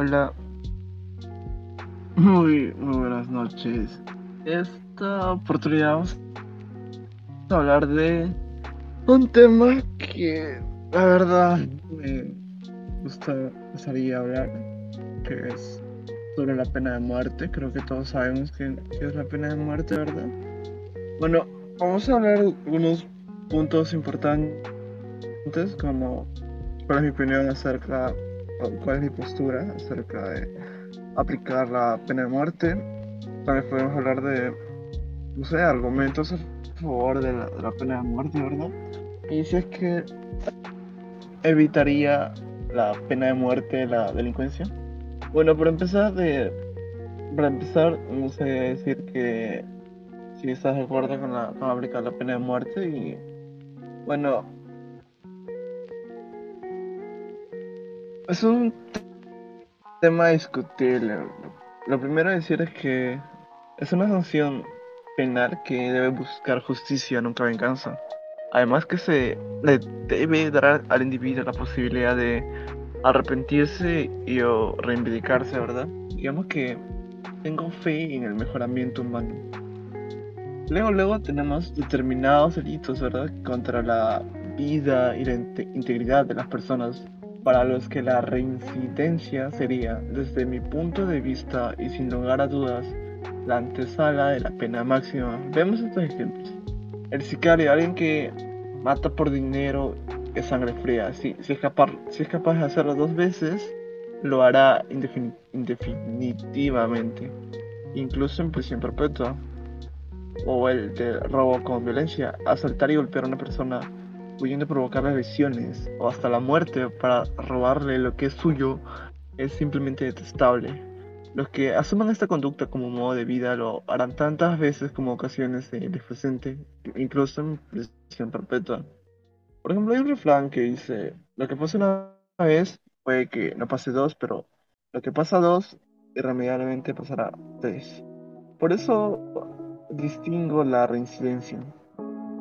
Hola, muy, muy buenas noches. Esta oportunidad vamos a hablar de un tema que la verdad me gusta, gustaría hablar, que es sobre la pena de muerte. Creo que todos sabemos que, es la pena de muerte, ¿verdad? Bueno, vamos a hablar de algunos puntos importantes como cuál es mi opinión acerca, cuál es mi postura acerca de aplicar la pena de muerte. También podemos hablar de, no sé, argumentos a favor de la, de la pena de muerte, ¿verdad? Y si es que evitaría la pena de muerte la delincuencia. Bueno, para empezar, de, para empezar, no sé decir que si estás de acuerdo con, la, con aplicar la pena de muerte y bueno, es un tema discutible. Lo primero a decir es que es una sanción penal que debe buscar justicia, nunca venganza. Además que se le debe dar al individuo la posibilidad de arrepentirse y o reivindicarse, ¿verdad? Digamos que tengo fe en el mejoramiento humano. Luego, luego tenemos determinados delitos, ¿verdad? Contra la vida y la integridad de las personas, para los que la reincidencia sería, desde mi punto de vista y sin lugar a dudas, la antesala de la pena máxima. Vemos estos ejemplos. El sicario, alguien que mata por dinero, es sangre fría. Si, si, es capaz, si es capaz de hacerlo dos veces, lo hará indefin indefinitivamente, incluso en prisión perpetua o el de robo con violencia, asaltar y golpear a una persona pudiendo provocarle lesiones o hasta la muerte para robarle lo que es suyo es simplemente detestable. Los que asuman esta conducta como modo de vida lo harán tantas veces como ocasiones de presente, incluso en prisión perpetua. Por ejemplo, hay un refrán que dice, lo que pasa una vez puede que no pase dos, pero lo que pasa dos irremediablemente pasará tres. Por eso distingo la reincidencia.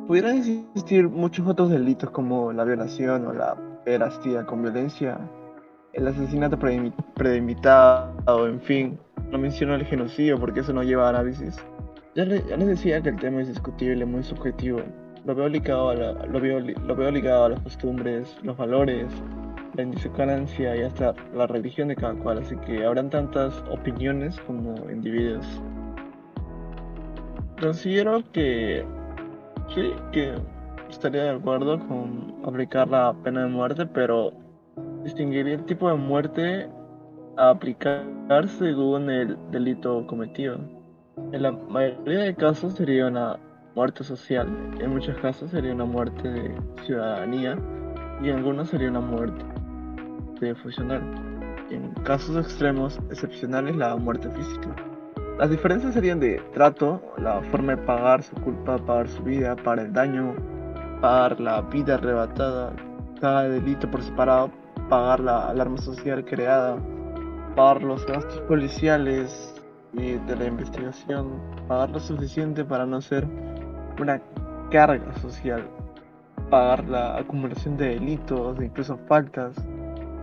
Pudieran existir muchos otros delitos como la violación o la pederastía con violencia, el asesinato premeditado, en fin. No menciono el genocidio porque eso no lleva a análisis. Ya, ya, les decía que el tema es discutible, muy subjetivo. Lo veo ligado a, la, lo veo, lo veo ligado a las costumbres, los valores, la indiferencia y hasta la religión de cada cual, así que habrán tantas opiniones como individuos. Considero que sí, que estaría de acuerdo con aplicar la pena de muerte, pero distinguiría el tipo de muerte a aplicar según el delito cometido. En la mayoría de casos sería una muerte social, en muchos casos sería una muerte de ciudadanía y en algunos sería una muerte de funcional. En casos extremos excepcionales la muerte física. Las diferencias serían de trato, la forma de pagar su culpa, pagar su vida, pagar el daño, pagar la vida arrebatada, cada delito por separado, pagar la alarma social creada, pagar los gastos policiales y de la investigación, pagar lo suficiente para no ser una carga social, pagar la acumulación de delitos, incluso faltas,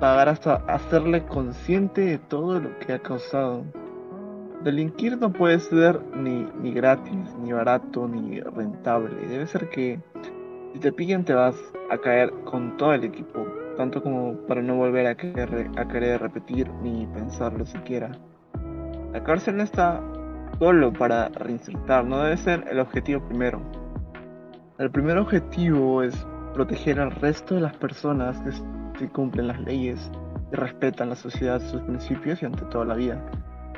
pagar hasta hacerle consciente de todo lo que ha causado. Delinquir no puede ser ni, ni gratis, ni barato, ni rentable. Debe ser que si te pillan te vas a caer con todo el equipo, tanto como para no volver a querer, a querer repetir ni pensarlo siquiera. La cárcel no está solo para reinsertar, no debe ser el objetivo primero. El primer objetivo es proteger al resto de las personas que cumplen las leyes y respetan la sociedad, sus principios y ante todo la vida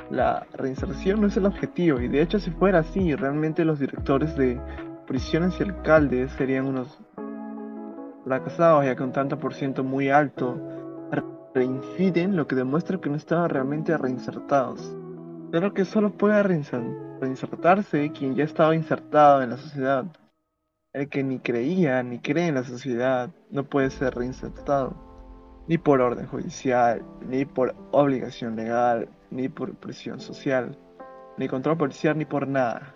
la reinserción no es el objetivo y de hecho si fuera así, realmente los directores de prisiones y alcaldes serían unos fracasados ya que un tanto por ciento muy alto reinciden, lo que demuestra que no estaban realmente reinsertados. Pero que solo puede reinsertarse quien ya estaba insertado en la sociedad. El que ni creía ni cree en la sociedad no puede ser reinsertado, ni por orden judicial, ni por obligación legal, ni por presión social, ni control policial, ni por nada.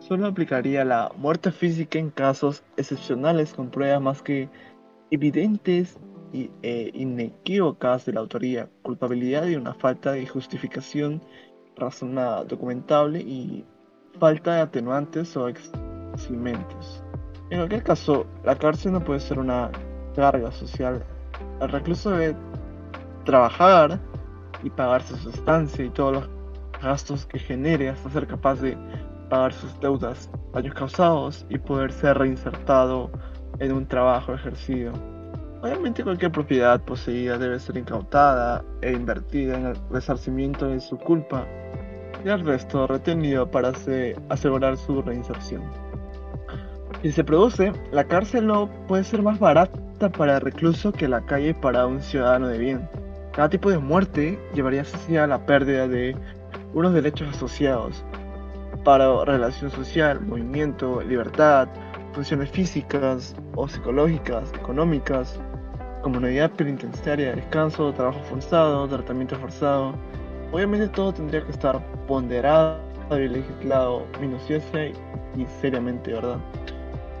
Solo aplicaría la muerte física en casos excepcionales con pruebas más que evidentes e inequívocas de la autoría, culpabilidad y una falta de justificación razonada, documentable y falta de atenuantes o eximentos. En cualquier caso, la cárcel no puede ser una carga social. El recluso debe trabajar y pagarse su estancia y todos los gastos que genere hasta ser capaz de pagar sus deudas, daños causados y poder ser reinsertado en un trabajo ejercido. Obviamente cualquier propiedad poseída debe ser incautada e invertida en el resarcimiento de su culpa y el resto retenido para asegurar su reinserción. Si se produce, la cárcel no puede ser más barata para el recluso que la calle para un ciudadano de bien. Cada tipo de muerte llevaría a la pérdida de unos derechos asociados para relación social, movimiento, libertad, funciones físicas o psicológicas, económicas, comunidad penitenciaria, descanso, trabajo forzado, tratamiento forzado. Obviamente todo tendría que estar ponderado y legislado minuciosa y seriamente, ¿verdad?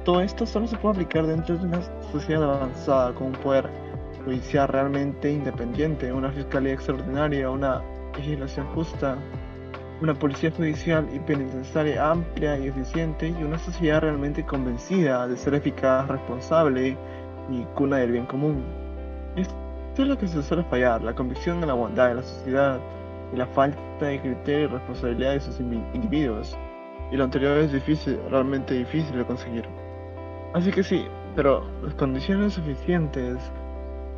Todo esto solo se puede aplicar dentro de una sociedad avanzada con un poder judicial realmente independiente, una fiscalía extraordinaria, una legislación justa, una policía judicial y penitenciaria amplia y eficiente y una sociedad realmente convencida de ser eficaz, responsable y cuna del bien común. Esto es lo que se suele fallar, la convicción de la bondad de la sociedad y la falta de criterio y responsabilidad de sus individuos. Y lo anterior es difícil, realmente difícil de conseguir. Así que sí, pero las condiciones suficientes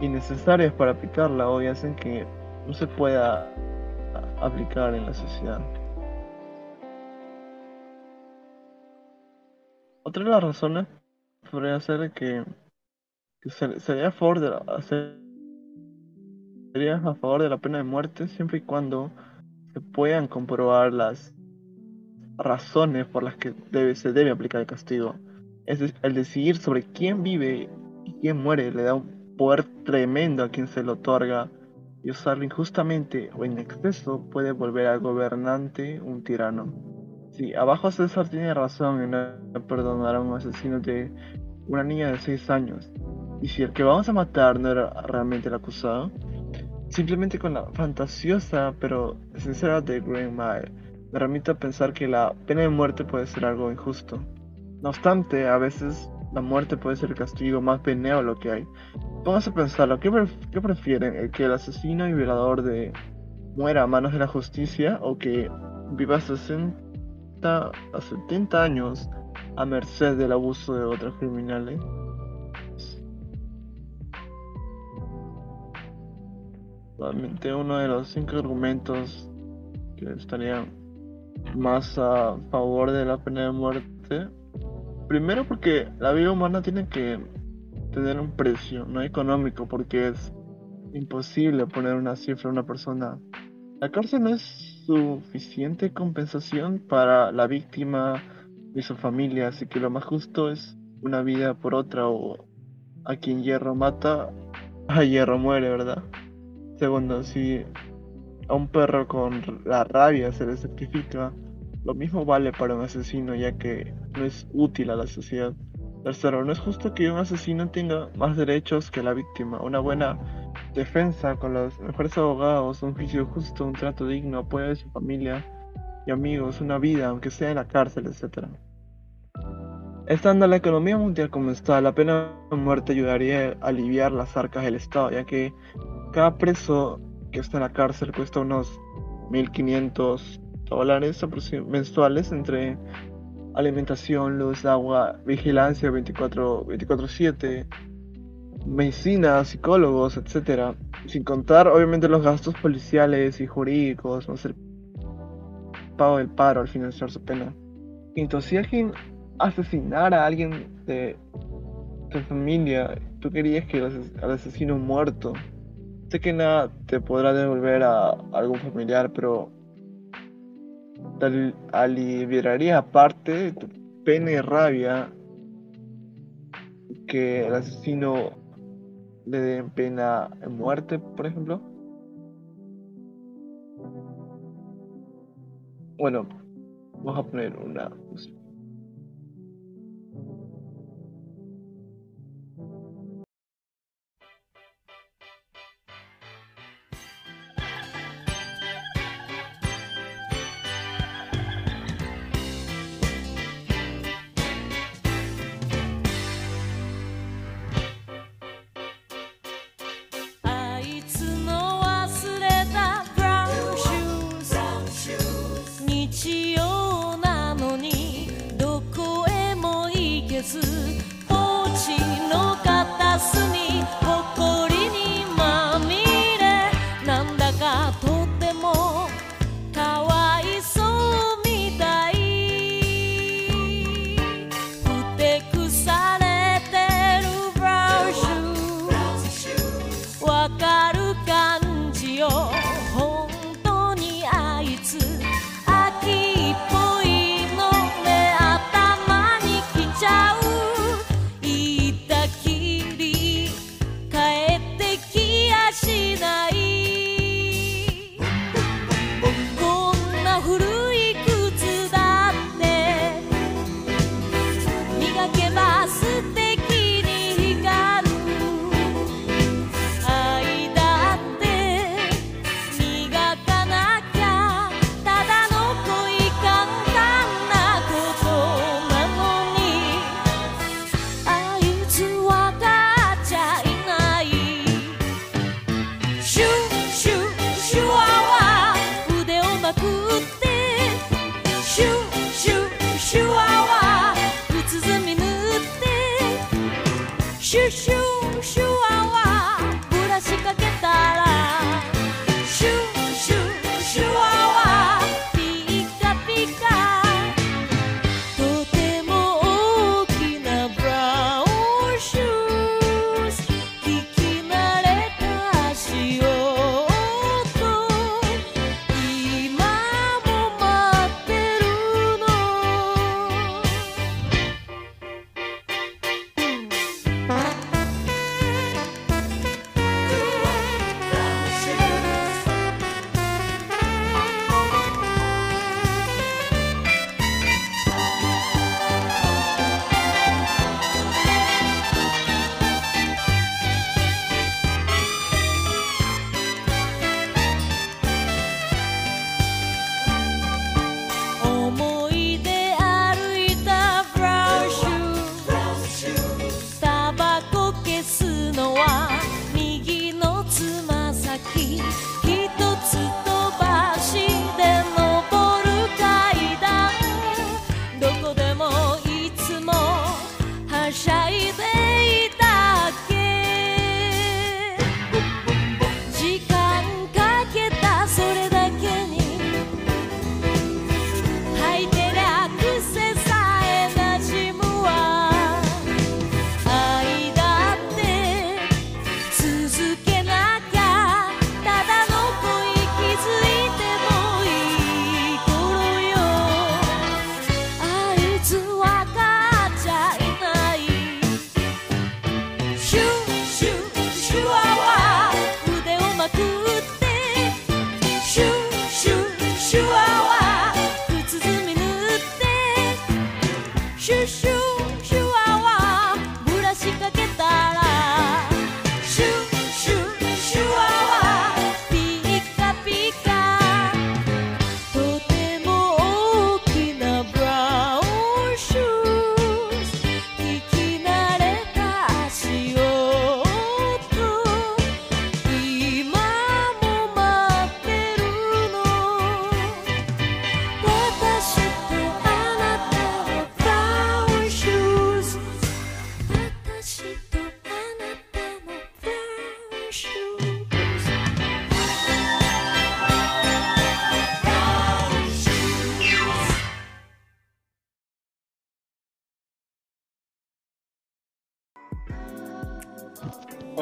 y necesarias para aplicarla hoy hacen que no se pueda aplicar en la sociedad. Otra de las razones podría ser que, sería a favor de la, sería a favor de la pena de muerte siempre y cuando se puedan comprobar las razones por las que debe, se debe aplicar el castigo. Es el decidir sobre quién vive y quién muere le da un poder tremendo a quien se lo otorga y usarlo injustamente o en exceso puede volver al gobernante un tirano. Sí, abajo César tiene razón en no perdonar a un asesino de una niña de 6 años. Y si el que vamos a matar no era realmente el acusado, simplemente con la fantasiosa pero sincera de Green Mile, me remito a pensar que la pena de muerte puede ser algo injusto. No obstante, a veces la muerte puede ser el castigo más benévolo que hay. Póngase a pensarlo, ¿qué, ¿qué prefieren? ¿El que el asesino y violador de muera a manos de la justicia o que viva 60 a 70 años a merced del abuso de otros criminales? Probablemente uno de los cinco argumentos que estarían más a favor de la pena de muerte Primero porque la vida humana tiene que tener un precio, no económico, porque es imposible poner una cifra a una persona. La cárcel no es suficiente compensación para la víctima y su familia, así que lo más justo es una vida por otra o a quien hierro mata, a hierro muere, ¿verdad? Segundo, si a un perro con la rabia se le sacrifica, lo mismo vale para un asesino ya que no es útil a la sociedad. Tercero, no es justo que un asesino tenga más derechos que la víctima. Una buena defensa con los mejores abogados, un juicio justo, un trato digno, apoyo de su familia y amigos, una vida, aunque sea en la cárcel, etc. Estando la economía mundial como está, la pena de muerte ayudaría a aliviar las arcas del Estado, ya que cada preso que está en la cárcel cuesta unos 1.500 dólares mensuales entre alimentación, luz, agua, vigilancia 24-7, medicina, psicólogos, etc. Sin contar, obviamente, los gastos policiales y jurídicos, no sé, pago del paro al financiar su pena. Quinto, si alguien asesinara a alguien de tu familia, tú querías que el asesino muerto, sé que nada te podrá devolver a algún familiar, pero te aliviaría aparte de tu pena y rabia que el asesino le den pena de muerte, por ejemplo. Bueno, vamos a poner una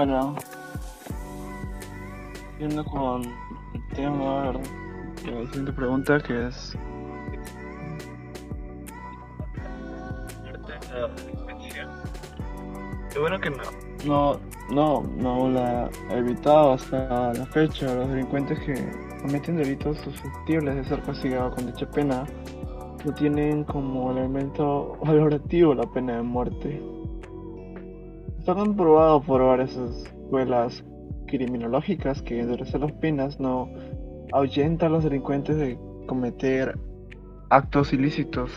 Bueno, yendo con el tema, ¿verdad? La siguiente pregunta que es... Qué bueno que no. No, no, no la he evitado hasta la fecha. Los delincuentes que cometen delitos susceptibles de ser castigados con dicha pena no tienen como elemento valorativo la pena de muerte. Está comprobado por varias escuelas criminológicas que endurecer las penas no ahuyenta a los delincuentes de cometer actos ilícitos,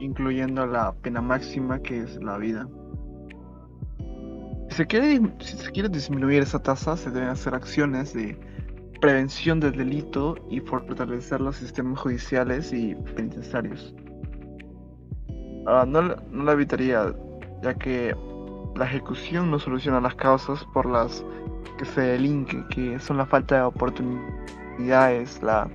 incluyendo la pena máxima que es la vida. Si se quiere, disminuir esa tasa, se deben hacer acciones de prevención del delito y fortalecer los sistemas judiciales y penitenciarios. Ah, no, no la evitaría, ya que la ejecución no soluciona las causas por las que se delinque, que son la falta de oportunidades, la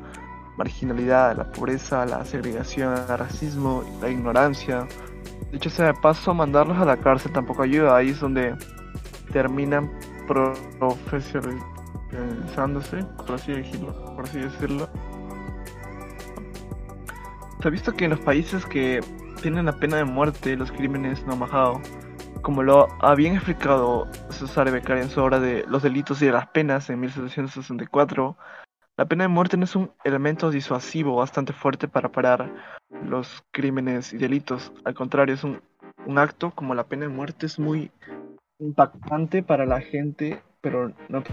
marginalidad, la pobreza, la segregación, el racismo, la ignorancia. Dicho sea de paso, mandarlos a la cárcel tampoco ayuda, ahí es donde terminan pro- profesionalizándose, por así decirlo, por así decirlo. Se ha visto que en los países que tienen la pena de muerte, los crímenes no han bajado. Como lo ha bien explicado César Beccaria en su obra de Los delitos y de las penas en 1764, la pena de muerte no es un elemento disuasivo bastante fuerte para parar los crímenes y delitos. Al contrario, es un, un acto como la pena de muerte es muy impactante para la gente, pero no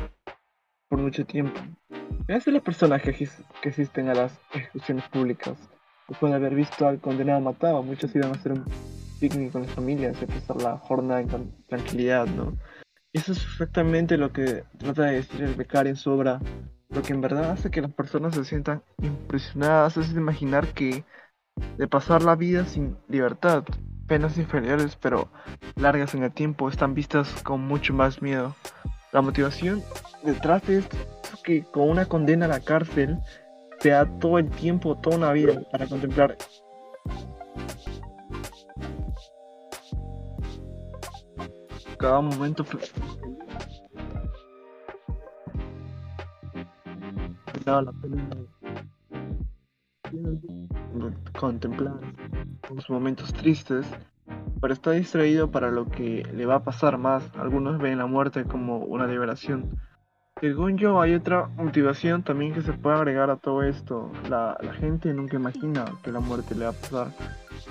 por mucho tiempo. Veas las personas que, que asisten a las ejecuciones públicas. Después de haber visto al condenado matado, muchos iban a hacer un picnic con las familias pasar la jornada en tran- tranquilidad, ¿no? Eso es exactamente lo que trata de decir el becario en su obra. Lo que en verdad hace que las personas se sientan impresionadas es imaginar que de pasar la vida sin libertad. penas inferiores, pero largas en el tiempo, están vistas con mucho más miedo. La motivación detrás de esto es que con una condena a la cárcel te da todo el tiempo, toda una vida para contemplar cada momento la pena contemplar los momentos tristes, pero está distraído para lo que le va a pasar más. Algunos ven la muerte como una liberación. Según yo, hay otra motivación también que se puede agregar a todo esto. La, la gente nunca imagina que la muerte le va a pasar.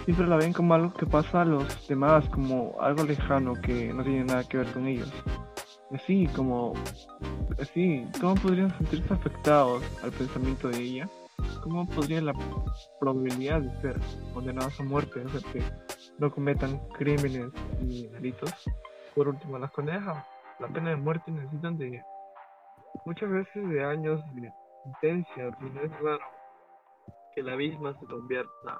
Siempre la ven como algo que pasa a los demás, como algo lejano que no tiene nada que ver con ellos. Y así, como... Así, ¿cómo podrían sentirse afectados al pensamiento de ella? ¿Cómo podría la probabilidad de ser condenados a muerte hacer que no cometan crímenes ni delitos? Por último, las condenas la pena de muerte necesitan de muchas veces de años de sentencia no es raro que la misma se convierta